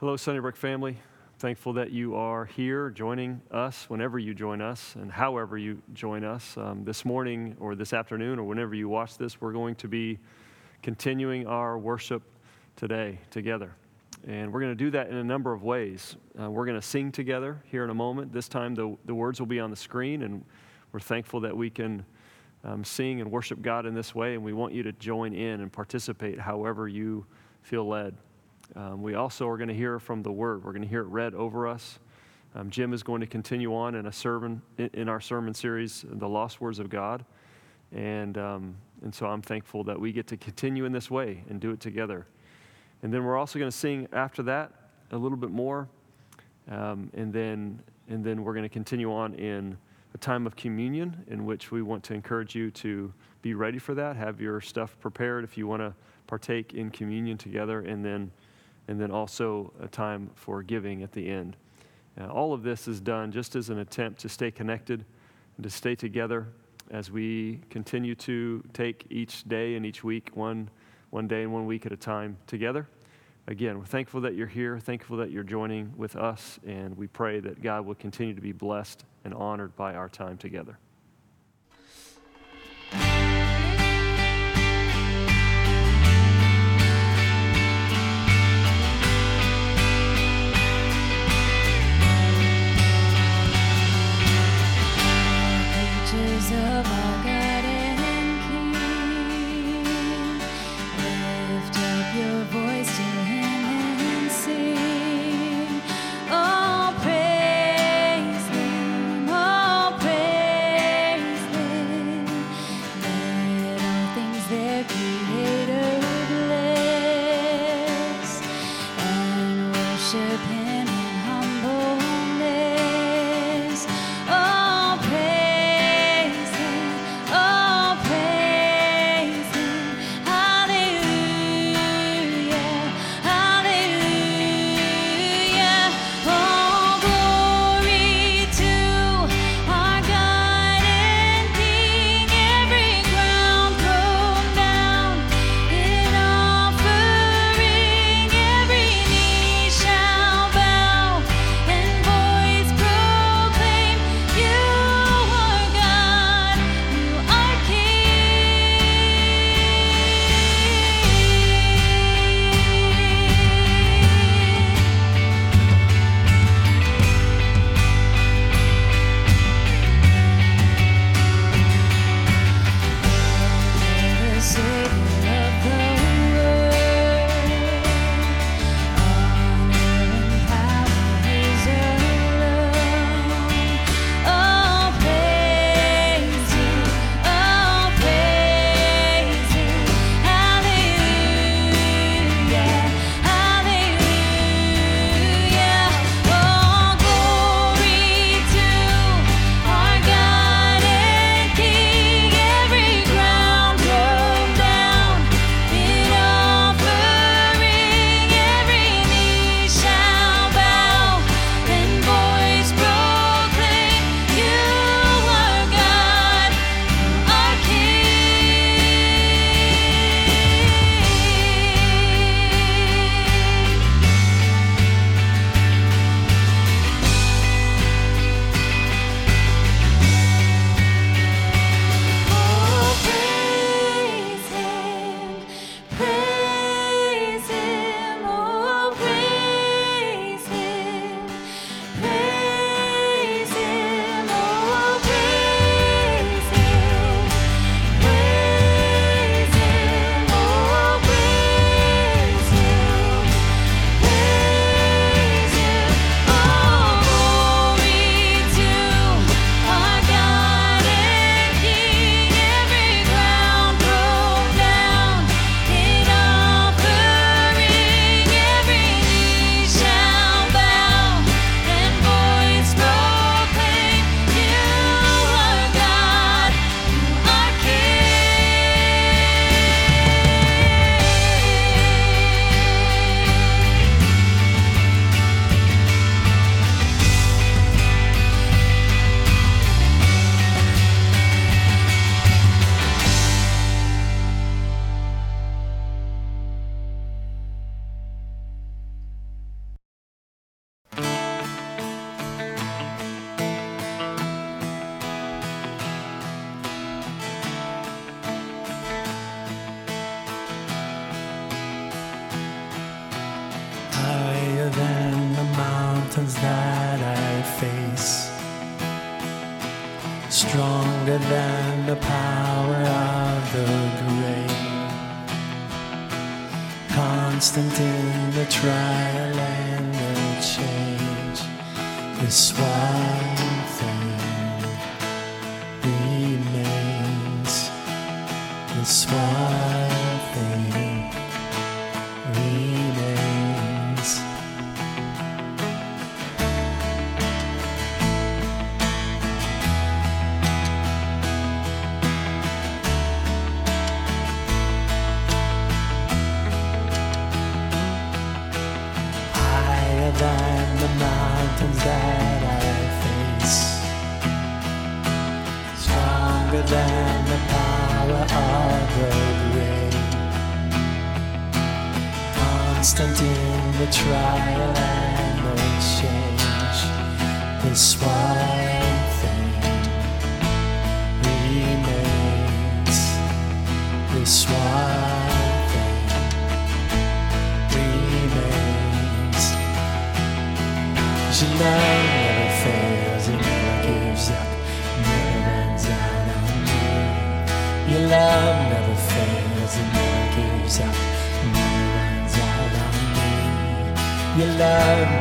Hello, Sunnybrook family. Thankful that you are here joining us whenever you join us and however you join us. Um, this morning or this afternoon or whenever you watch this, we're going to be continuing our worship today together. And we're going to do that in a number of ways. Uh, we're going to sing together here in a moment. This time, the, the words will be on the screen, and we're thankful that we can um, sing and worship God in this way. And we want you to join in and participate however you feel led. Um, we also are going to hear from the Word. We're going to hear it read over us. Um, Jim is going to continue on in a sermon in, our sermon series, "The Lost Words of God," and um, and so I'm thankful that we get to continue in this way and do it together. And then we're also going to sing after that a little bit more. Um, and, then, and then we're going to continue on in a time of communion in which we want to encourage you to be ready for that. Have your stuff prepared if you want to partake in communion together. And then, and then also a time for giving at the end. All of this is done just as an attempt to stay connected and to stay together as we continue to take each day and each week one one day and one week at a time together. Again, we're thankful that you're here, thankful that you're joining with us, and we pray that God will continue to be blessed and honored by our time together. stronger than the power of the grave, constant in the trial and the change. This one thing remains. This one. the trial and the change. This one thing remains. This one thing remains. Je Your love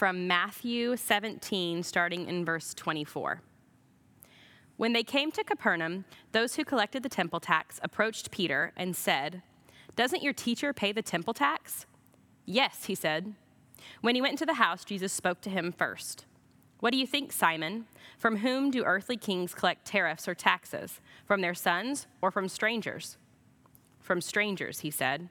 from Matthew 17, starting in verse 24. When they came to Capernaum, those who collected the temple tax approached Peter and said, Doesn't your teacher pay the temple tax? Yes, he said. When he went into the house, Jesus spoke to him first. What do you think, Simon? From whom do earthly kings collect tariffs or taxes? From their sons or from strangers? From strangers, he said.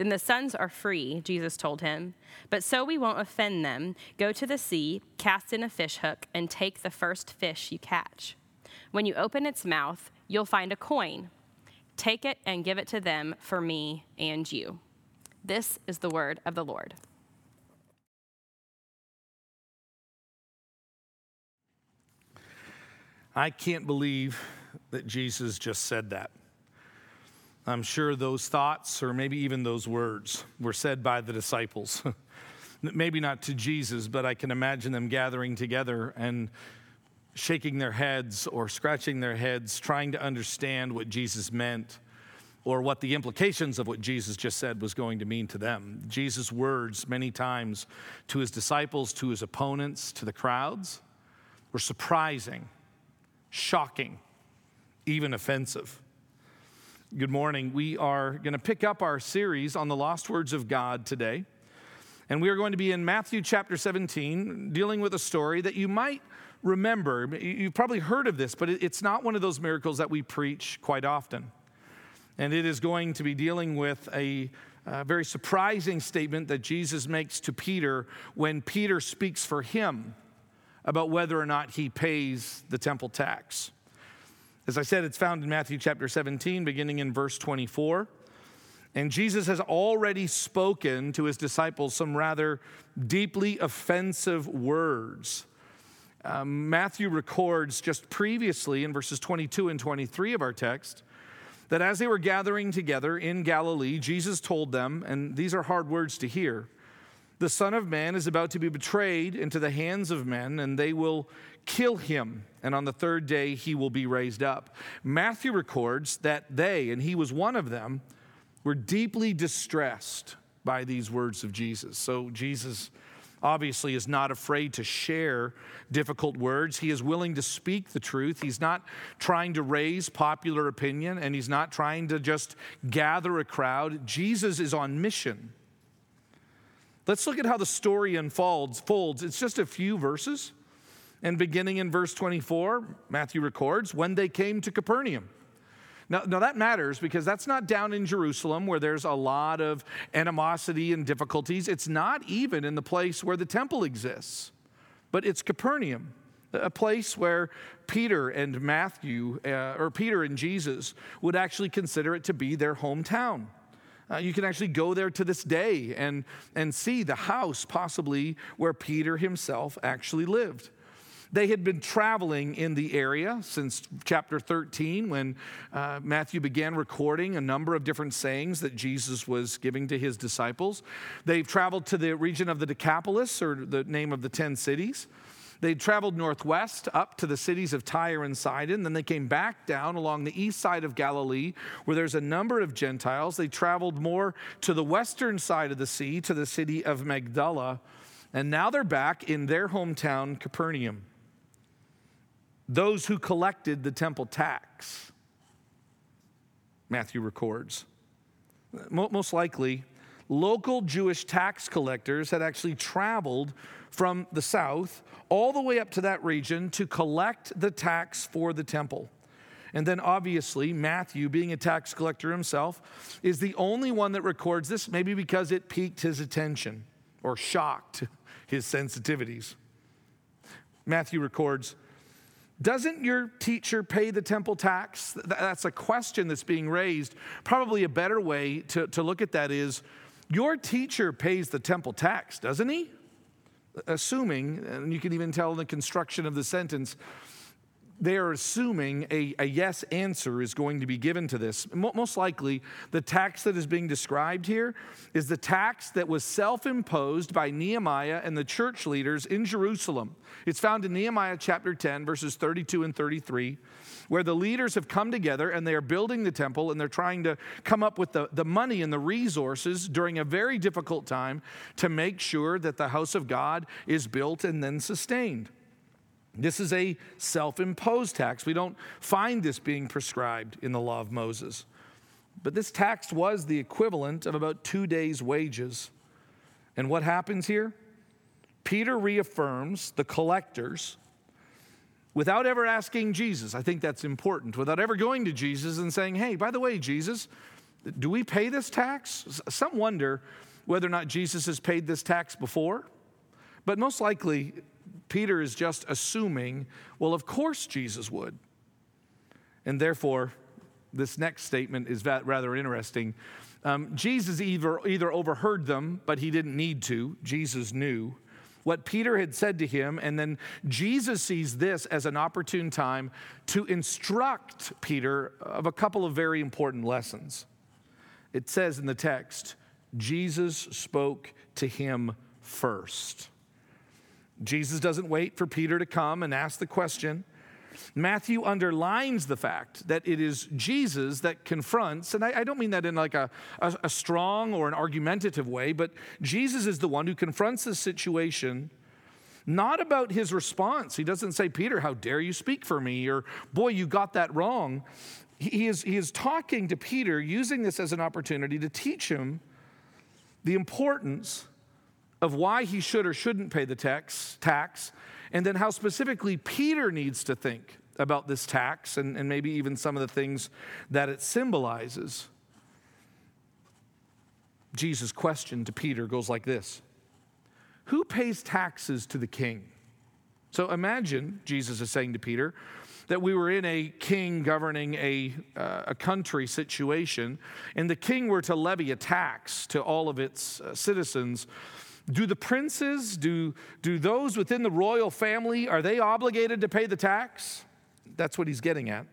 Then the sons are free, Jesus told him. But so we won't offend them, go to the sea, cast in a fish hook, and take the first fish you catch. When you open its mouth, you'll find a coin. Take it and give it to them for me and you. This is the word of the Lord. I can't believe that Jesus just said that. I'm sure those thoughts, or maybe even those words, were said by the disciples. maybe not to Jesus, but I can imagine them gathering together and shaking their heads or scratching their heads, trying to understand what Jesus meant or what the implications of what Jesus just said was going to mean to them. Jesus' words, many times to his disciples, to his opponents, to the crowds, were surprising shocking, even offensive. Good morning. We are going to pick up our series on the lost words of God today. And we are going to be in Matthew chapter 17, dealing with a story that you might remember. You've probably heard of this, but it's not one of those miracles that we preach quite often. And it is going to be dealing with a, a very surprising statement that Jesus makes to Peter when Peter speaks for him about whether or not he pays the temple tax. As I said, it's found in Matthew chapter 17, beginning in verse 24. And Jesus has already spoken to his disciples some rather deeply offensive words. Um, Matthew records just previously in verses 22 and 23 of our text that as they were gathering together in Galilee, Jesus told them, and these are hard words to hear the Son of Man is about to be betrayed into the hands of men, and they will kill him. And on the third day, he will be raised up. Matthew records that they, and he was one of them, were deeply distressed by these words of Jesus. So, Jesus obviously is not afraid to share difficult words. He is willing to speak the truth. He's not trying to raise popular opinion, and he's not trying to just gather a crowd. Jesus is on mission. Let's look at how the story unfolds. Folds. It's just a few verses. And beginning in verse 24, Matthew records, when they came to Capernaum. Now, now, that matters because that's not down in Jerusalem where there's a lot of animosity and difficulties. It's not even in the place where the temple exists, but it's Capernaum, a place where Peter and Matthew, uh, or Peter and Jesus, would actually consider it to be their hometown. Uh, you can actually go there to this day and, and see the house, possibly where Peter himself actually lived. They had been traveling in the area since chapter 13 when uh, Matthew began recording a number of different sayings that Jesus was giving to his disciples. They've traveled to the region of the Decapolis, or the name of the 10 cities. They traveled northwest up to the cities of Tyre and Sidon. Then they came back down along the east side of Galilee, where there's a number of Gentiles. They traveled more to the western side of the sea, to the city of Magdala. And now they're back in their hometown, Capernaum. Those who collected the temple tax, Matthew records. Most likely, local Jewish tax collectors had actually traveled from the south all the way up to that region to collect the tax for the temple. And then obviously, Matthew, being a tax collector himself, is the only one that records this, maybe because it piqued his attention or shocked his sensitivities. Matthew records, Doesn't your teacher pay the temple tax? That's a question that's being raised. Probably a better way to, to look at that is, Your teacher pays the temple tax, doesn't he? assuming, and you can even tell in the construction of the sentence, they are assuming a, a, yes answer is going to be given to this. Most likely, the tax that is being described here is the tax that was self imposed by Nehemiah and the church leaders in Jerusalem. It's found in Nehemiah chapter 10, verses 32 and 33, where the leaders have come together and they are building the temple and they're trying to come up with the, the money and the resources during a very difficult time to make sure that the house of God is built and then sustained. This is a self imposed tax. We don't find this being prescribed in the law of Moses. But this tax was the equivalent of about two days' wages. And what happens here? Peter reaffirms the collectors without ever asking Jesus. I think that's important. Without ever going to Jesus and saying, hey, by the way, Jesus, Do we pay this tax? Some wonder whether or not Jesus has paid this tax before. But most likely, Peter is just assuming, well, of course Jesus would. And therefore, this next statement is rather interesting. Um, Jesus either, either overheard them, but he didn't need to. Jesus knew what Peter had said to him, and then Jesus sees this as an opportune time to instruct Peter of a couple of very important lessons. It says in the text, Jesus spoke to him first. Jesus doesn't wait for Peter to come and ask the question. Matthew underlines the fact that it is Jesus that confronts, and I, I don't mean that in like a, a, a strong or an argumentative way, but Jesus is the one who confronts this situation, not about his response. He doesn't say, Peter, how dare you speak for me, or boy, you got that wrong. He is, he is talking to Peter, using this as an opportunity to teach him the importance of why he should or shouldn't pay the tax, tax and then how specifically Peter needs to think about this tax and, and maybe even some of the things that it symbolizes. Jesus' question to Peter goes like this Who pays taxes to the king? So imagine, Jesus is saying to Peter, that we were in a king governing a, uh, a country situation, and the king were to levy a tax to all of its uh, citizens. Do the princes, do, do those within the royal family, are they obligated to pay the tax? That's what he's getting at.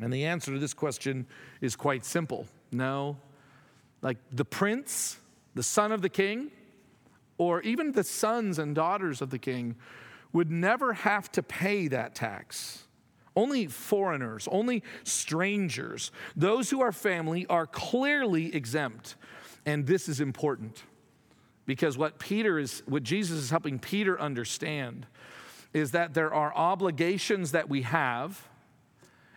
And the answer to this question is quite simple no. Like the prince, the son of the king, or even the sons and daughters of the king would never have to pay that tax. Only foreigners, only strangers, those who are family are clearly exempt. And this is important because what Peter is, what Jesus is helping Peter understand is that there are obligations that we have,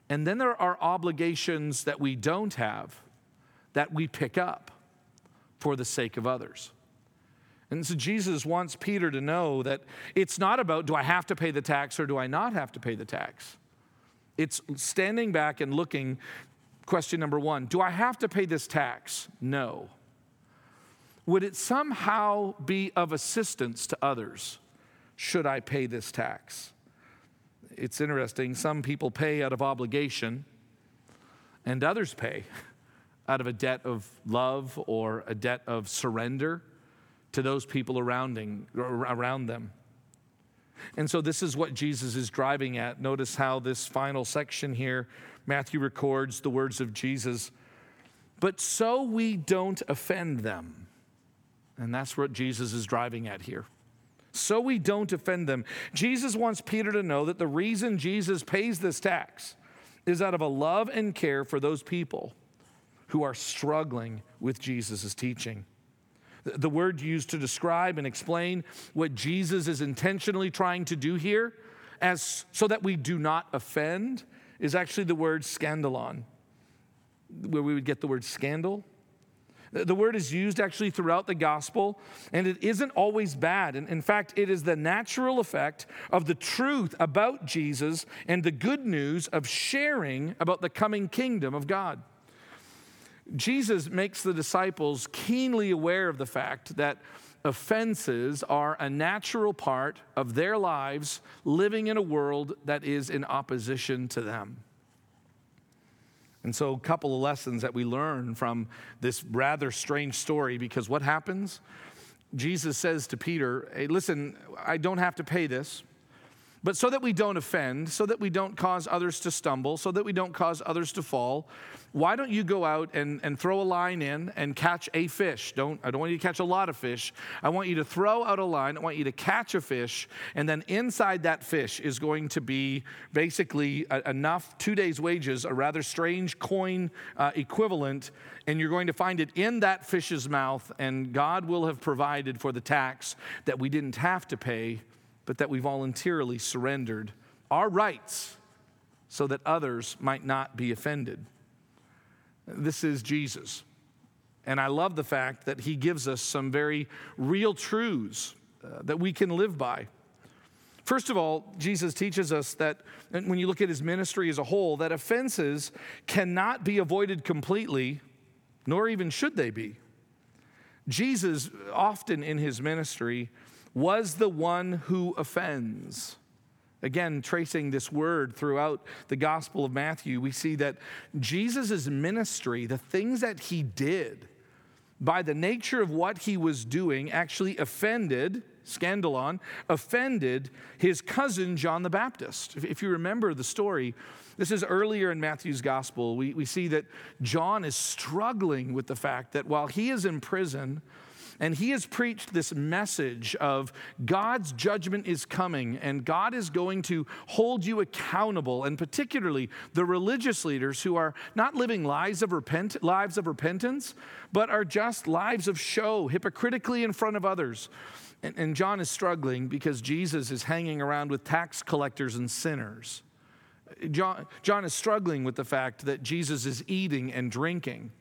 and then there are obligations that we don't have that we pick up for the sake of others. And so Jesus wants Peter to know that it's not about do I have to pay the tax or do I not have to pay the tax? It's standing back and looking. Question number one Do I have to pay this tax? No. Would it somehow be of assistance to others should I pay this tax? It's interesting. Some people pay out of obligation, and others pay out of a debt of love or a debt of surrender to those people around, around them. And so, this is what Jesus is driving at. Notice how this final section here, Matthew records the words of Jesus, but so we don't offend them. And that's what Jesus is driving at here. So we don't offend them. Jesus wants Peter to know that the reason Jesus pays this tax is out of a love and care for those people who are struggling with Jesus' teaching. The word used to describe and explain what Jesus is intentionally trying to do here, as so that we do not offend, is actually the word scandalon, where we would get the word scandal. The word is used actually throughout the gospel, and it isn't always bad. And in fact, it is the natural effect of the truth about Jesus and the good news of sharing about the coming kingdom of God. Jesus makes the disciples keenly aware of the fact that offenses are a natural part of their lives living in a world that is in opposition to them. And so, a couple of lessons that we learn from this rather strange story because what happens? Jesus says to Peter, Hey, listen, I don't have to pay this. But so that we don't offend, so that we don't cause others to stumble, so that we don't cause others to fall, why don't you go out and, and throw a line in and catch a fish? Don't, I don't want you to catch a lot of fish. I want you to throw out a line. I want you to catch a fish. And then inside that fish is going to be basically a, enough two days' wages, a rather strange coin uh, equivalent. And you're going to find it in that fish's mouth. And God will have provided for the tax that we didn't have to pay but that we voluntarily surrendered our rights so that others might not be offended. This is Jesus. And I love the fact that he gives us some very real truths uh, that we can live by. First of all, Jesus teaches us that when you look at his ministry as a whole, that offenses cannot be avoided completely nor even should they be. Jesus, often in his ministry, was the one who offends. Again, tracing this word throughout the Gospel of Matthew, we see that Jesus' ministry, the things that he did, by the nature of what he was doing, actually offended, scandalon, offended his cousin John the Baptist. If, if you remember the story, this is earlier in Matthew's gospel. We, we see that John is struggling with the fact that while he is in prison, and he has preached this message of God's judgment is coming and God is going to hold you accountable, and particularly the religious leaders who are not living lives of, repent, lives of repentance, but are just lives of show, hypocritically in front of others. And, and John is struggling because Jesus is hanging around with tax collectors and sinners. John, John is struggling with the fact that Jesus is eating and drinking.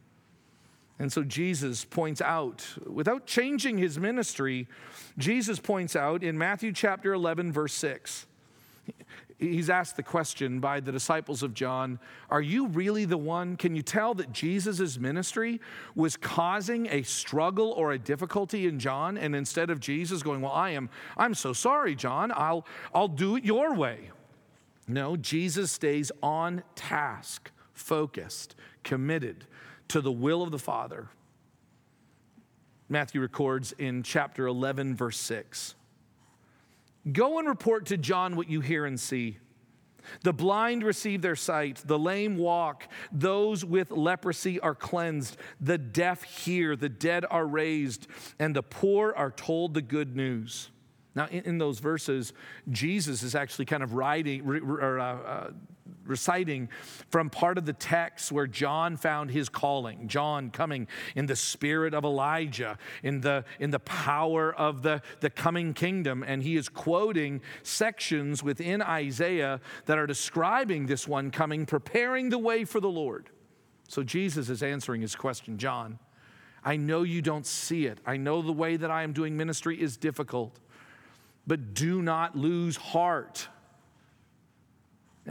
And so Jesus points out, without changing his ministry, Jesus points out in Matthew chapter 11, verse 6. He's asked the question by the disciples of John Are you really the one? Can you tell that Jesus' ministry was causing a struggle or a difficulty in John? And instead of Jesus going, Well, I am, I'm so sorry, John, I'll, I'll do it your way. No, Jesus stays on task, focused, committed to the will of the Father. Matthew records in chapter 11, verse 6 Go and report to John what you hear and see. The blind receive their sight, the lame walk, those with leprosy are cleansed, the deaf hear, the dead are raised, and the poor are told the good news. Now, in, in those verses, Jesus is actually kind of writing, or, uh, uh, reciting from part of the text where John found his calling. John coming in the spirit of Elijah, in the, in the power of the, the coming kingdom. And he is quoting sections within Isaiah that are describing this one coming, preparing the way for the Lord. So Jesus is answering his question John, I know you don't see it. I know the way that I am doing ministry is difficult, but do not lose heart.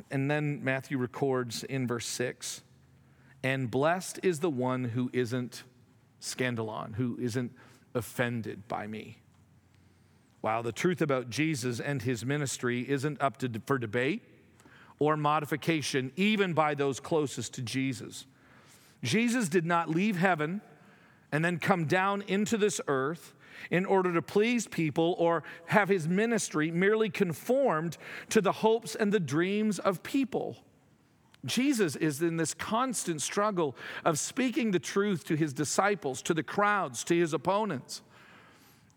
And then Matthew records in verse 6 and blessed is the one who isn't scandalon, who isn't offended by me. While the truth about Jesus and his ministry isn't up to, for debate or modification, even by those closest to Jesus. Jesus did not leave heaven and then come down into this earth in order to please people or have his ministry merely conformed to the hopes and the dreams of people. Jesus is in this constant struggle of speaking the truth to his disciples, to the crowds, to his opponents.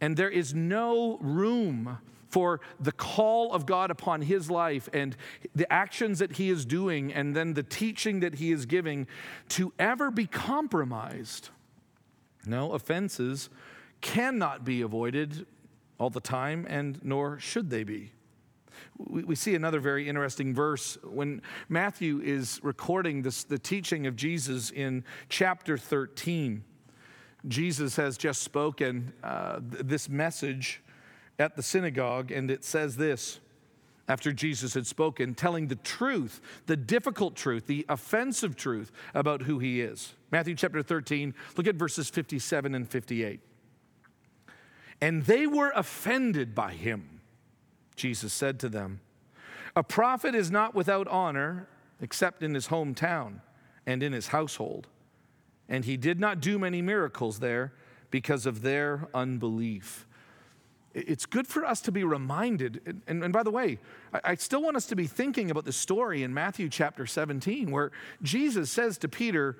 And there is no room for the call of God upon his life and the actions that he is doing and then the teaching that he is giving to ever be compromised. No, offenses cannot be avoided all the time, and nor should they be. We, see another very interesting verse when Matthew is recording this, the teaching of Jesus in chapter 13. Jesus has just spoken uh, this message at the synagogue, and it says this after Jesus had spoken, telling the truth, the difficult truth, the offensive truth about who he is. Matthew chapter 13, look at verses 57 and 58. And they were offended by him. Jesus said to them, A prophet is not without honor except in his hometown and in his household. And he did not do many miracles there because of their unbelief. It's good for us to be reminded. And, and, by the way, I, I still want us to be thinking about the story in Matthew chapter 17 where Jesus says to Peter,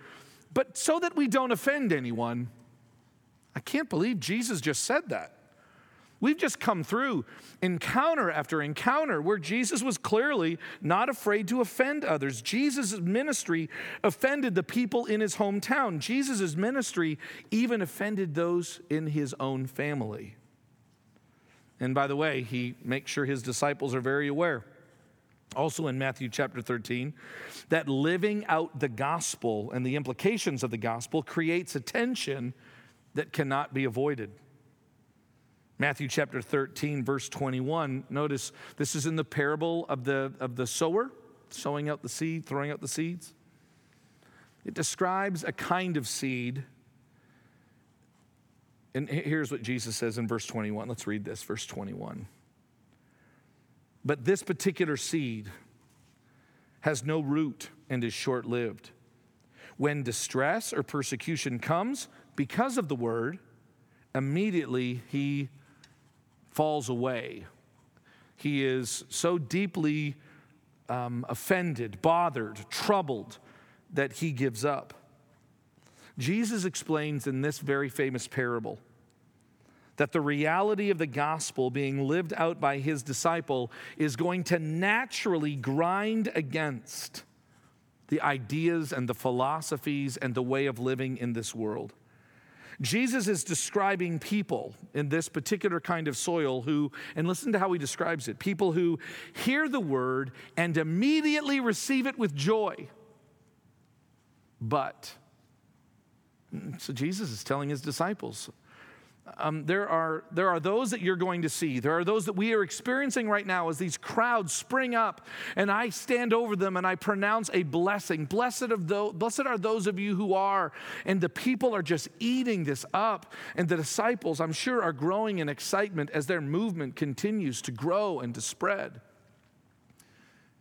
But so that we don't offend anyone, I can't believe Jesus just said that. We've just come through encounter after encounter where Jesus was clearly not afraid to offend others. Jesus' ministry offended the people in his hometown. Jesus' ministry even offended those in his own family. And by the way, he makes sure his disciples are very aware. Also in Matthew chapter 13, that living out the gospel and the implications of the gospel creates a tension that cannot be avoided. Matthew chapter 13, verse 21. Notice this is in the parable of the, of the sower, sowing out the seed, throwing out the seeds. It describes a kind of seed. And here's what Jesus says in verse 21. Let's read this, verse 21. But this particular seed has no root and is short lived. When distress or persecution comes because of the word, immediately he falls away. He is so deeply um, offended, bothered, troubled that he gives up. Jesus explains in this very famous parable that the reality of the gospel being lived out by his disciple is going to naturally grind against the ideas and the philosophies and the way of living in this world. Jesus is describing people in this particular kind of soil who, and listen to how he describes it people who hear the word and immediately receive it with joy. But, so Jesus is telling his disciples, um, there, are, there are those that you're going to see. There are those that we are experiencing right now as these crowds spring up, and I stand over them and I pronounce a blessing. Blessed, of those, blessed are those of you who are. And the people are just eating this up. And the disciples, I'm sure, are growing in excitement as their movement continues to grow and to spread.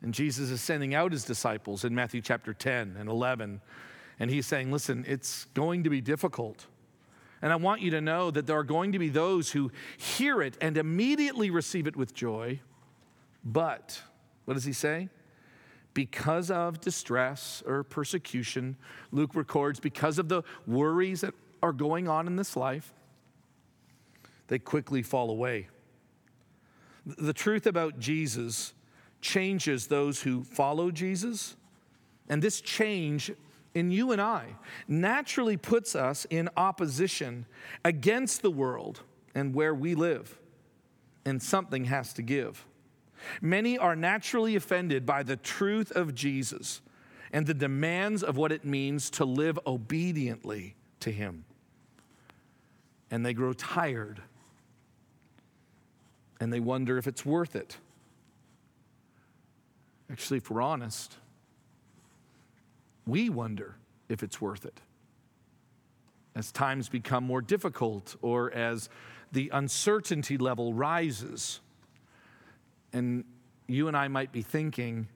And Jesus is sending out his disciples in Matthew chapter 10 and 11. And he's saying, listen, it's going to be difficult. And I want you to know that there are going to be those who hear it and immediately receive it with joy. But, what does he say? Because of distress or persecution, Luke records, because of the worries that are going on in this life, they quickly fall away. The truth about Jesus changes those who follow Jesus, and this change in you and I naturally puts us in opposition against the world and where we live, and something has to give. Many are naturally offended by the truth of Jesus and the demands of what it means to live obediently to Him. And they grow tired and they wonder if it's worth it. Actually, if we're honest, we wonder if it's worth it. As times become more difficult or as the uncertainty level rises, and you and I might be thinking,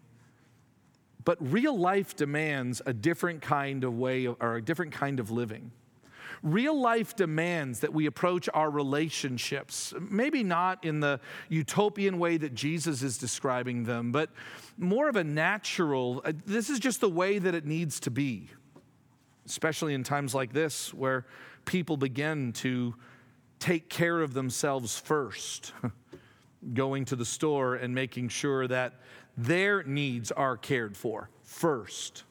but real life demands a different kind of way or a different kind of living. Real life demands that we approach our relationships, maybe not in the utopian way that Jesus is describing them, but more of a natural, uh, this is just the way that it needs to be, especially in times like this where people begin to take care of themselves first, going to the store and making sure that their needs are cared for first.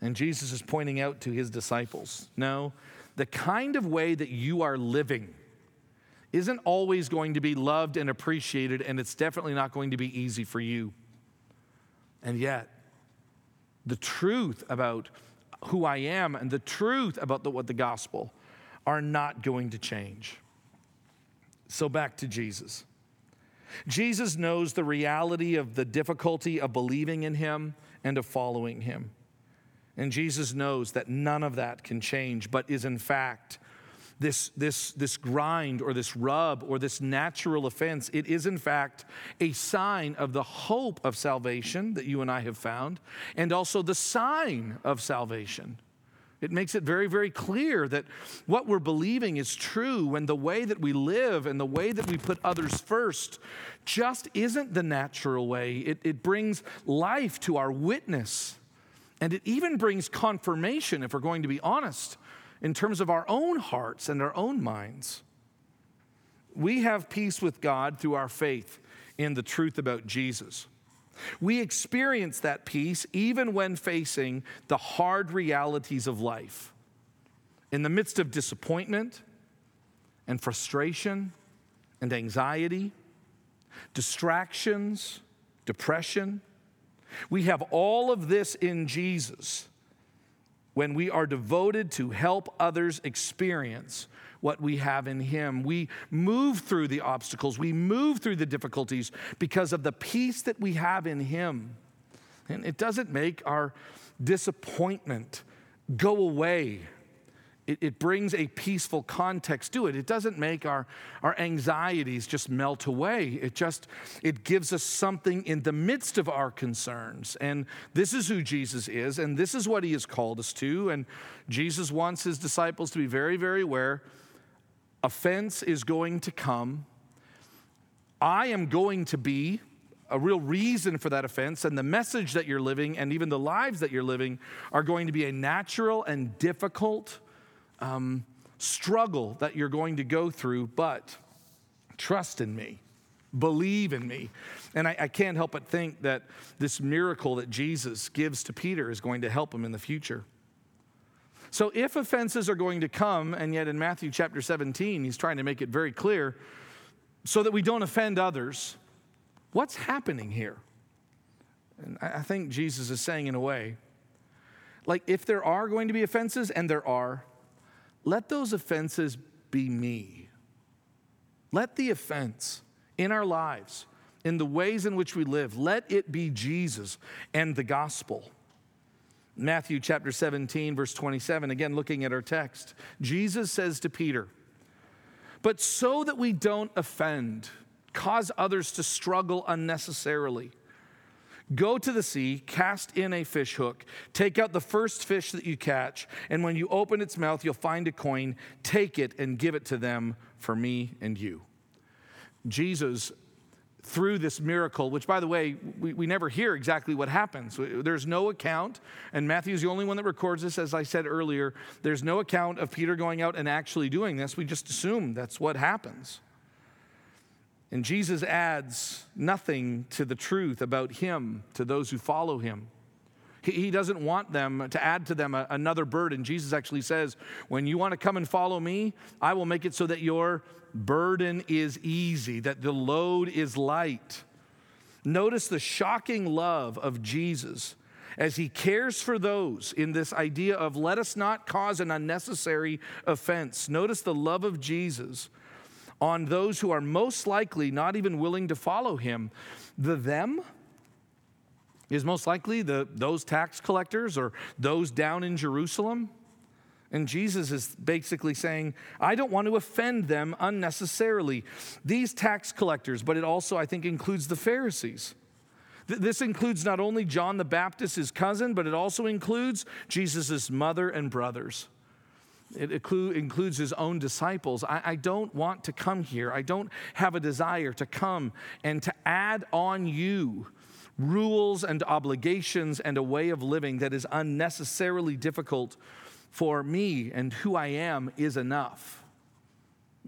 And Jesus is pointing out to his disciples no, the kind of way that you are living isn't always going to be loved and appreciated, and it's definitely not going to be easy for you. And yet, the truth about who I am and the truth about the, what the gospel are not going to change. So, back to Jesus. Jesus knows the reality of the difficulty of believing in him and of following him. And Jesus knows that none of that can change, but is in fact this, this, this grind or this rub or this natural offense. It is in fact a sign of the hope of salvation that you and I have found, and also the sign of salvation. It makes it very, very clear that what we're believing is true when the way that we live and the way that we put others first just isn't the natural way. It, it brings life to our witness. And it even brings confirmation, if we're going to be honest, in terms of our own hearts and our own minds. We have peace with God through our faith in the truth about Jesus. We experience that peace even when facing the hard realities of life. In the midst of disappointment and frustration and anxiety, distractions, depression, we have all of this in Jesus when we are devoted to help others experience what we have in Him. We move through the obstacles, we move through the difficulties because of the peace that we have in Him. And it doesn't make our disappointment go away. It, it brings a peaceful context to it. It doesn't make our, our anxieties just melt away. It just it gives us something in the midst of our concerns. And this is who Jesus is, and this is what he has called us to. And Jesus wants his disciples to be very, very aware. Offense is going to come. I am going to be a real reason for that offense, and the message that you're living and even the lives that you're living are going to be a natural and difficult um, struggle that you're going to go through, but trust in me. Believe in me. And I, I can't help but think that this miracle that Jesus gives to Peter is going to help him in the future. So, if offenses are going to come, and yet in Matthew chapter 17, he's trying to make it very clear so that we don't offend others, what's happening here? And I think Jesus is saying, in a way, like if there are going to be offenses, and there are, let those offenses be me. Let the offense in our lives, in the ways in which we live, let it be Jesus and the gospel. Matthew chapter 17, verse 27, again looking at our text, Jesus says to Peter, But so that we don't offend, cause others to struggle unnecessarily, Go to the sea, cast in a fish hook, take out the first fish that you catch, and when you open its mouth, you'll find a coin. Take it and give it to them for me and you. Jesus, through this miracle, which by the way, we, we never hear exactly what happens. There's no account, and Matthew's the only one that records this, as I said earlier. There's no account of Peter going out and actually doing this. We just assume that's what happens. And Jesus adds nothing to the truth about him to those who follow him. He doesn't want them to add to them another burden. Jesus actually says, When you want to come and follow me, I will make it so that your burden is easy, that the load is light. Notice the shocking love of Jesus as he cares for those in this idea of let us not cause an unnecessary offense. Notice the love of Jesus on those who are most likely not even willing to follow him. The them is most likely the, those tax collectors or those down in Jerusalem. And Jesus is basically saying, I don't want to offend them unnecessarily. These tax collectors, but it also, I think, includes the Pharisees. This includes not only John the Baptist, his cousin, but it also includes Jesus' mother and brothers. It includes his own disciples. I, I, don't want to come here. I don't have a desire to come and to add on you rules and obligations and a way of living that is unnecessarily difficult for me and who I am is enough.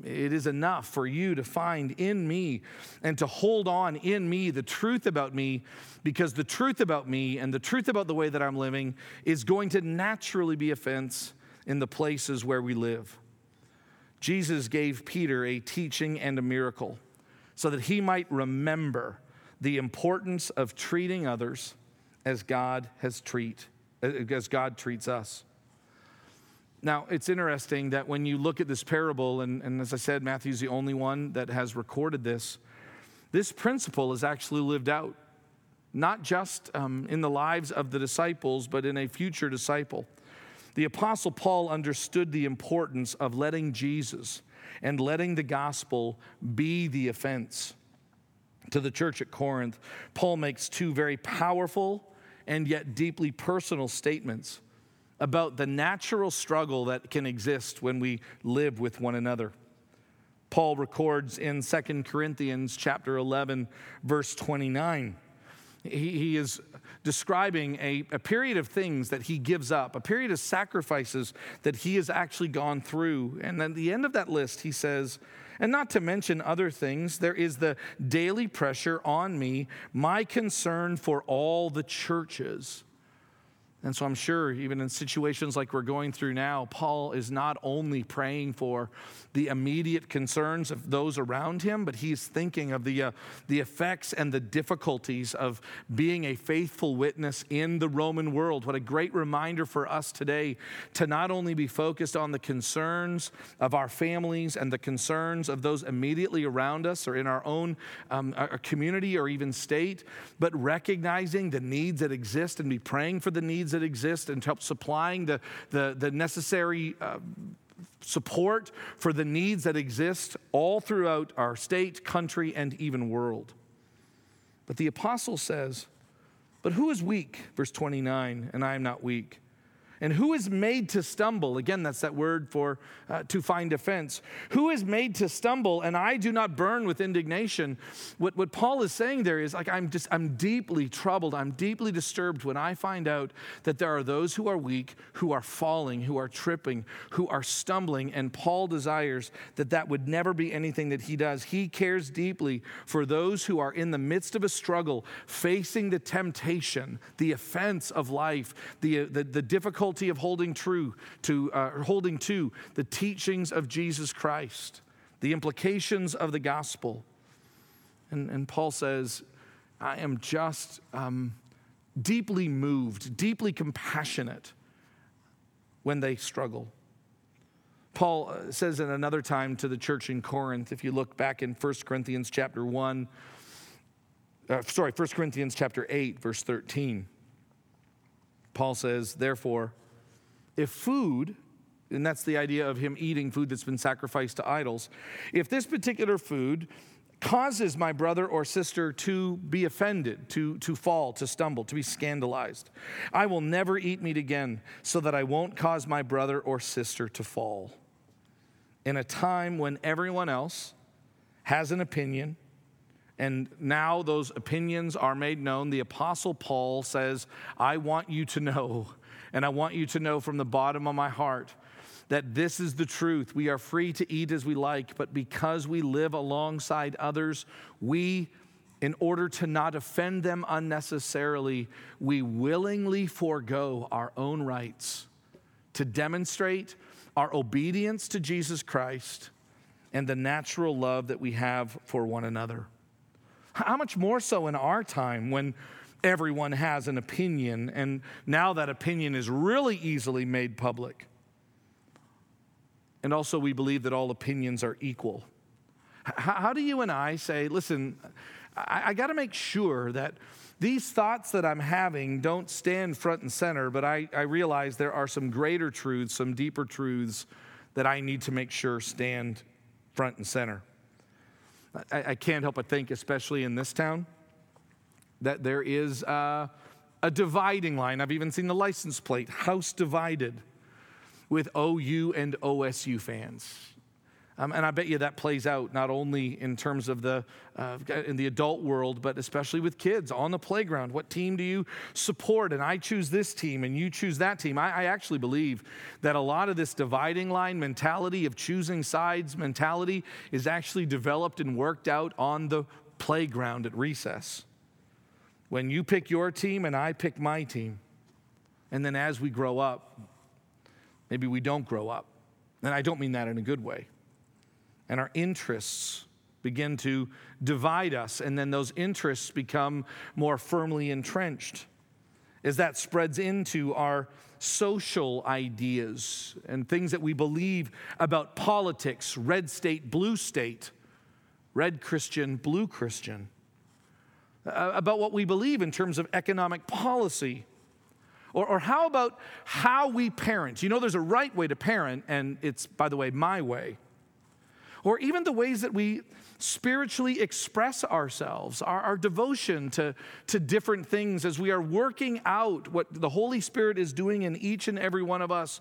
It is enough for you to find in me and to hold on in me the truth about me, because the truth about me and the truth about the way that I'm living is going to naturally be offense in the places where we live. Jesus gave Peter a teaching and a miracle so that he might remember the importance of treating others as God has treat as God treats us. Now, it's interesting that when you look at this parable, and, and as I said, Matthew's the only one that has recorded this, this principle is actually lived out, not just um, in the lives of the disciples, but in a future disciple. The Apostle Paul understood the importance of letting Jesus and letting the gospel be the offense. To the church at Corinth, Paul makes two very powerful and yet deeply personal statements about the natural struggle that can exist when we live with one another. Paul records in 2 Corinthians chapter 11 verse 29. He, he is describing a, a period of things that he gives up, a period of sacrifices that he has actually gone through. And at the end of that list, he says, and not to mention other things, there is the daily pressure on me, my concern for all the churches. And so I'm sure, even in situations like we're going through now, Paul is not only praying for the immediate concerns of those around him, but he's thinking of the, uh, the effects and the difficulties of being a faithful witness in the Roman world. What a great reminder for us today to not only be focused on the concerns of our families and the concerns of those immediately around us or in our own um, our community or even state, but recognizing the needs that exist and be praying for the needs that exist and help supplying the, the, the necessary uh, support for the needs that exist all throughout our state, country, and even world. But the apostle says, But who is weak? Verse 29, and I am not weak. And who is made to stumble? Again, that's that word for uh, to find offense. Who is made to stumble, and I do not burn with indignation? What, what Paul is saying there is like, I'm just, I'm deeply troubled. I'm deeply disturbed when I find out that there are those who are weak, who are falling, who are tripping, who are stumbling. And Paul desires that that would never be anything that he does. He cares deeply for those who are in the midst of a struggle, facing the temptation, the offense of life, the, the, the difficulty of holding true to uh, holding to the teachings of Jesus Christ, the implications of the gospel. And, and Paul says, I am just um, deeply moved, deeply compassionate when they struggle. Paul uh, says in another time to the church in Corinth, if you look back in 1 Corinthians chapter 1, uh, sorry, 1 Corinthians chapter 8, verse 13. Paul says, Therefore, if food, and that's the idea of him eating food that's been sacrificed to idols, if this particular food causes my brother or sister to be offended, to, to fall, to stumble, to be scandalized, I will never eat meat again so that I won't cause my brother or sister to fall. In a time when everyone else has an opinion, and now those opinions are made known, the Apostle Paul says, I want you to know and I want you to know from the bottom of my heart that this is the truth. We are free to eat as we like, but because we live alongside others, we, in order to not offend them unnecessarily, we willingly forego our own rights to demonstrate our obedience to Jesus Christ and the natural love that we have for one another. How much more so in our time when everyone has an opinion, and now that opinion is really easily made public. And also, we believe that all opinions are equal. How, do you and I say, listen, I, I got to make sure that these thoughts that I'm having don't stand front and center, but I, I realize there are some greater truths, some deeper truths that I need to make sure stand front and center. I, I can't help but think, especially in this town, that there is a, a dividing line. I've even seen the license plate, house divided, with OU and OSU fans. Um, and I bet you that plays out not only in terms of the uh, in the adult world, but especially with kids on the playground. What team do you support? And I choose this team, and you choose that team. I, I actually believe that a lot of this dividing line mentality of choosing sides mentality is actually developed and worked out on the playground at recess when you pick your team and I pick my team. And then as we grow up, maybe we don't grow up. And I don't mean that in a good way. And our interests begin to divide us, and then those interests become more firmly entrenched as that spreads into our social ideas and things that we believe about politics red state, blue state, red Christian, blue Christian uh, about what we believe in terms of economic policy? Or, or how about how we parent? You know, there's a right way to parent, and it's, by the way, my way. Or even the ways that we spiritually express ourselves, our, our devotion to, to different things as we are working out what the Holy Spirit is doing in each and every one of us.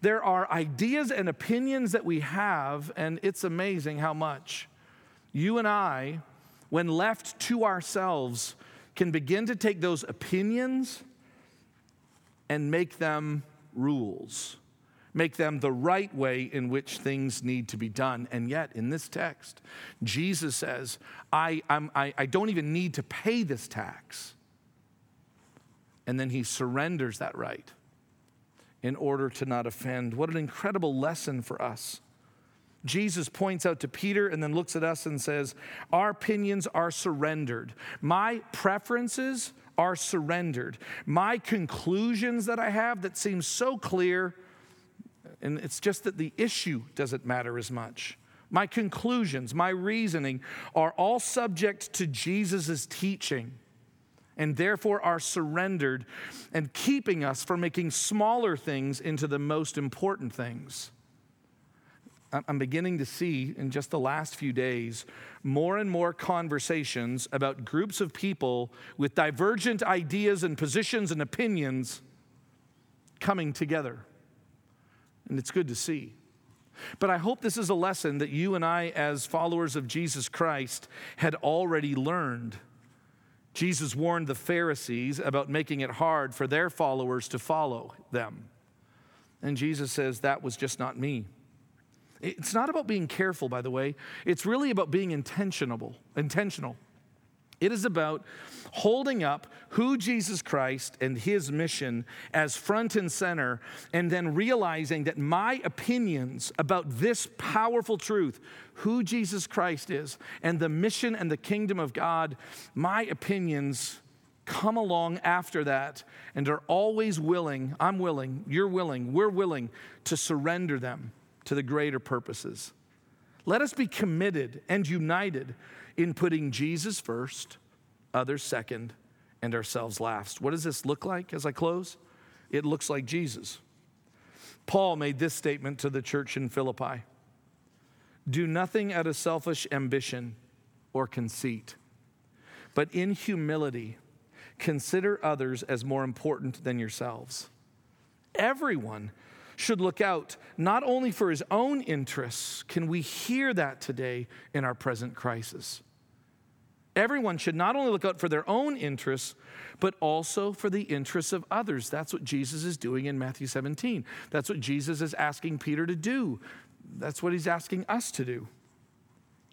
There are ideas and opinions that we have, and it's amazing how much you and I when left to ourselves, can begin to take those opinions and make them rules, make them the right way in which things need to be done. And yet, in this text, Jesus says, I, I, I don't even need to pay this tax. and then he surrenders that right in order to not offend. What an incredible lesson for us. Jesus points out to Peter and then looks at us and says, Our opinions are surrendered. My preferences are surrendered. My conclusions that I have that seem so clear, and it's just that the issue doesn't matter as much. My conclusions, my reasoning are all subject to Jesus' teaching and therefore are surrendered and keeping us from making smaller things into the most important things. I'm beginning to see in just the last few days more and more conversations about groups of people with divergent ideas and positions and opinions coming together. And it's good to see. But I hope this is a lesson that you and I, as followers of Jesus Christ, had already learned. Jesus warned the Pharisees about making it hard for their followers to follow them. And Jesus says, That was just not me. It's not about being careful, by the way. It's really about being intentional. Intentional. It is about holding up who Jesus Christ and his mission as front and center, and then realizing that my opinions about this powerful truth, who Jesus Christ is, and the mission and the kingdom of God, my opinions come along after that and are always willing, I'm willing, you're willing, we're willing to surrender them to the greater purposes. Let us be committed and united in putting Jesus first, others second, and ourselves last. What does this look like as I close? It looks like Jesus. Paul made this statement to the church in Philippi Do nothing out of selfish ambition or conceit, but in humility, consider others as more important than yourselves. Everyone should look out not only for his own interests, can we hear that today in our present crisis? Everyone should not only look out for their own interests, but also for the interests of others. That's what Jesus is doing in Matthew 17. That's what Jesus is asking Peter to do. That's what he's asking us to do.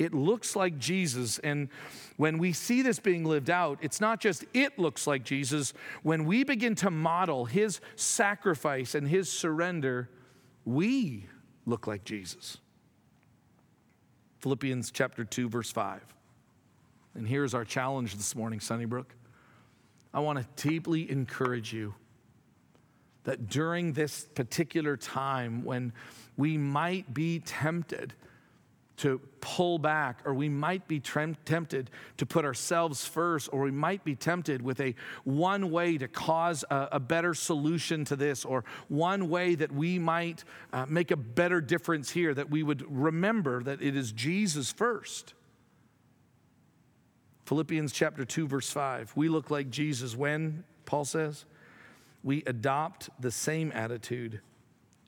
It looks like Jesus. And when we see this being lived out, it's not just it looks like Jesus. When we begin to model his sacrifice and his surrender, we look like Jesus. Philippians chapter 2, verse 5. And here's our challenge this morning, Sunnybrook. I want to deeply encourage you that during this particular time when we might be tempted to pull back, or we might be tempted to put ourselves first, or we might be tempted with a one way to cause a, a better solution to this, or one way that we might uh, make a better difference here, that we would remember that it is Jesus first. Philippians chapter 2, verse 5. We look like Jesus when, Paul says, we adopt the same attitude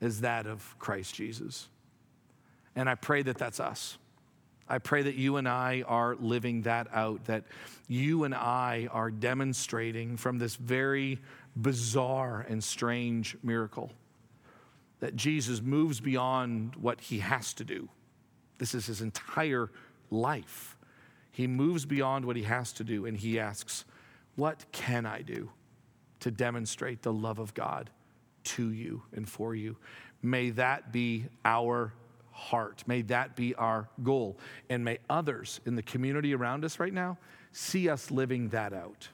as that of Christ Jesus. And I pray that that's us. I pray that you and I are living that out, that you and I are demonstrating from this very bizarre and strange miracle that Jesus moves beyond what he has to do. This is his entire life. He moves beyond what he has to do and he asks, What can I do to demonstrate the love of God to you and for you? May that be our heart. May that be our goal. And may others in the community around us right now see us living that out.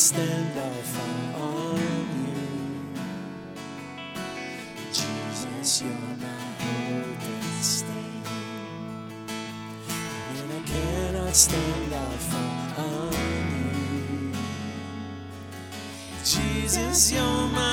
stand our fire on you. Jesus, you're my hope and stay. And I cannot stand our fire on you. Jesus, you're my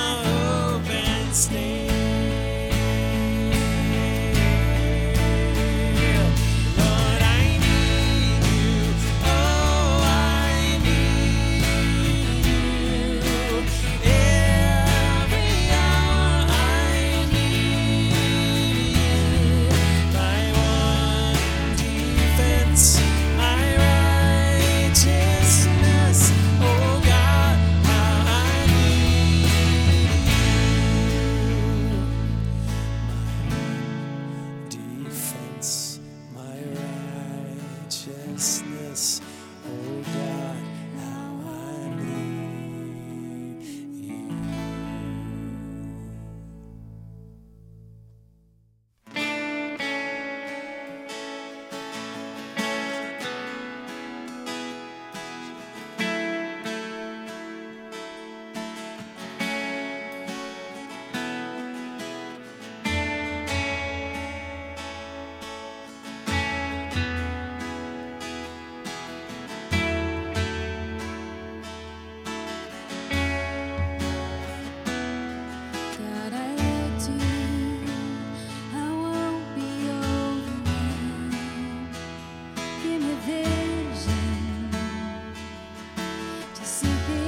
recipe.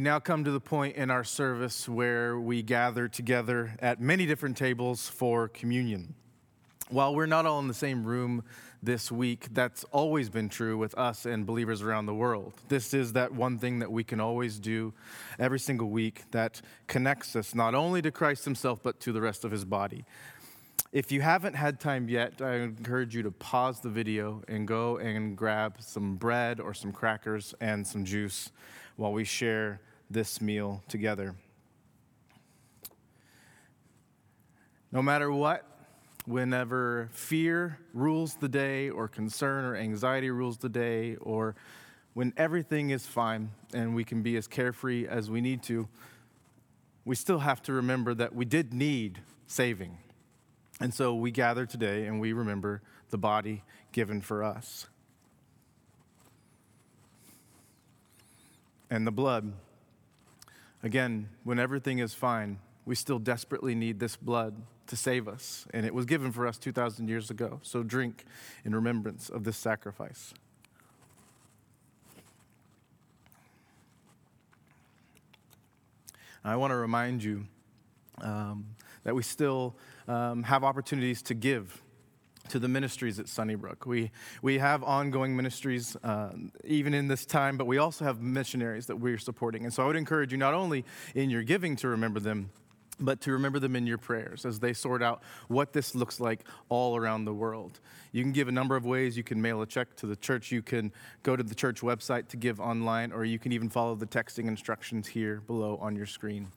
We now come to the point in our service where we gather together at many different tables for communion. While we're not all in the same room this week, that's always been true with us and believers around the world. This is that one thing that we can always do every single week that connects us not only to Christ Himself, but to the rest of His body. If you haven't had time yet, I encourage you to pause the video and go and grab some bread or some crackers and some juice while we share this meal together. No matter what, whenever fear rules the day, or concern or anxiety rules the day, or when everything is fine and we can be as carefree as we need to, we still have to remember that we did need saving. And so we gather today and we remember the body given for us. And the blood. Again, when everything is fine, we still desperately need this blood to save us. And it was given for us 2,000 years ago. So drink in remembrance of this sacrifice. I want to remind you um, that we still um, have opportunities to give to the ministries at Sunnybrook. We, we have ongoing ministries uh, even in this time, but we also have missionaries that we're supporting. And so I would encourage you not only in your giving to remember them, but to remember them in your prayers as they sort out what this looks like all around the world. You can give a number of ways. You can mail a check to the church, you can go to the church website to give online, or you can even follow the texting instructions here below on your screen.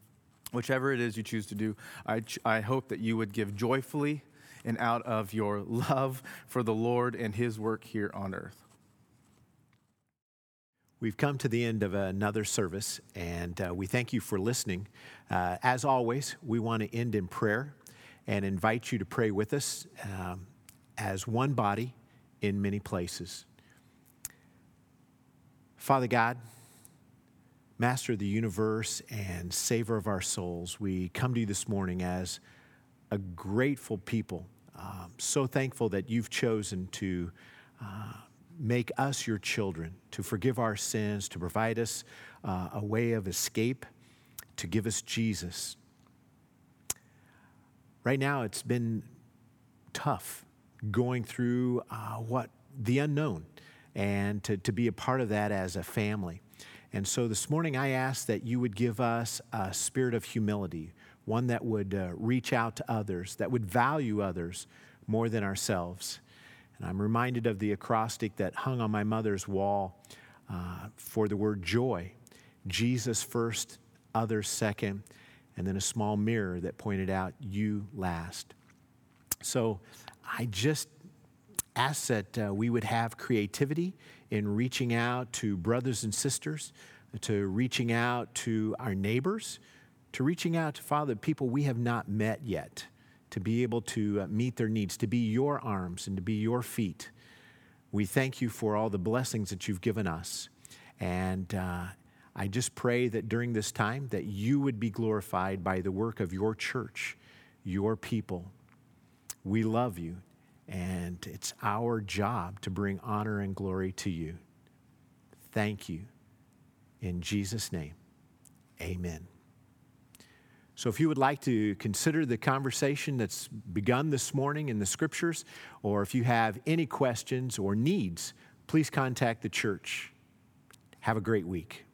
Whichever it is you choose to do, I, ch- I hope that you would give joyfully and out of your love for the Lord and his work here on earth. We've come to the end of another service, and uh, we thank you for listening. Uh, as always, we want to end in prayer and invite you to pray with us um, as one body in many places. Father God, Master of the universe and Savior of our souls, we come to you this morning as a grateful people, um, so thankful that you've chosen to. Uh, make us your children, to forgive our sins, to provide us uh, a way of escape, to give us Jesus. Right now, it's been tough going through uh, what the unknown and to, to be a part of that as a family. And so this morning, I ask that you would give us a spirit of humility, one that would uh, reach out to others, that would value others more than ourselves. And I'm reminded of the acrostic that hung on my mother's wall uh, for the word joy Jesus first, others second, and then a small mirror that pointed out you last. So I just ask that uh, we would have creativity in reaching out to brothers and sisters, to reaching out to our neighbors, to reaching out to Father, people we have not met yet to be able to uh, meet their needs, to be your arms and to be your feet. We thank you for all the blessings that you've given us. And uh, I just pray that during this time that you would be glorified by the work of your church, your people. We love you, and it's our job to bring honor and glory to you. Thank you. In Jesus' name, amen. So, if you would like to consider the conversation that's begun this morning in the scriptures, or if you have any questions or needs, please contact the church. Have a great week.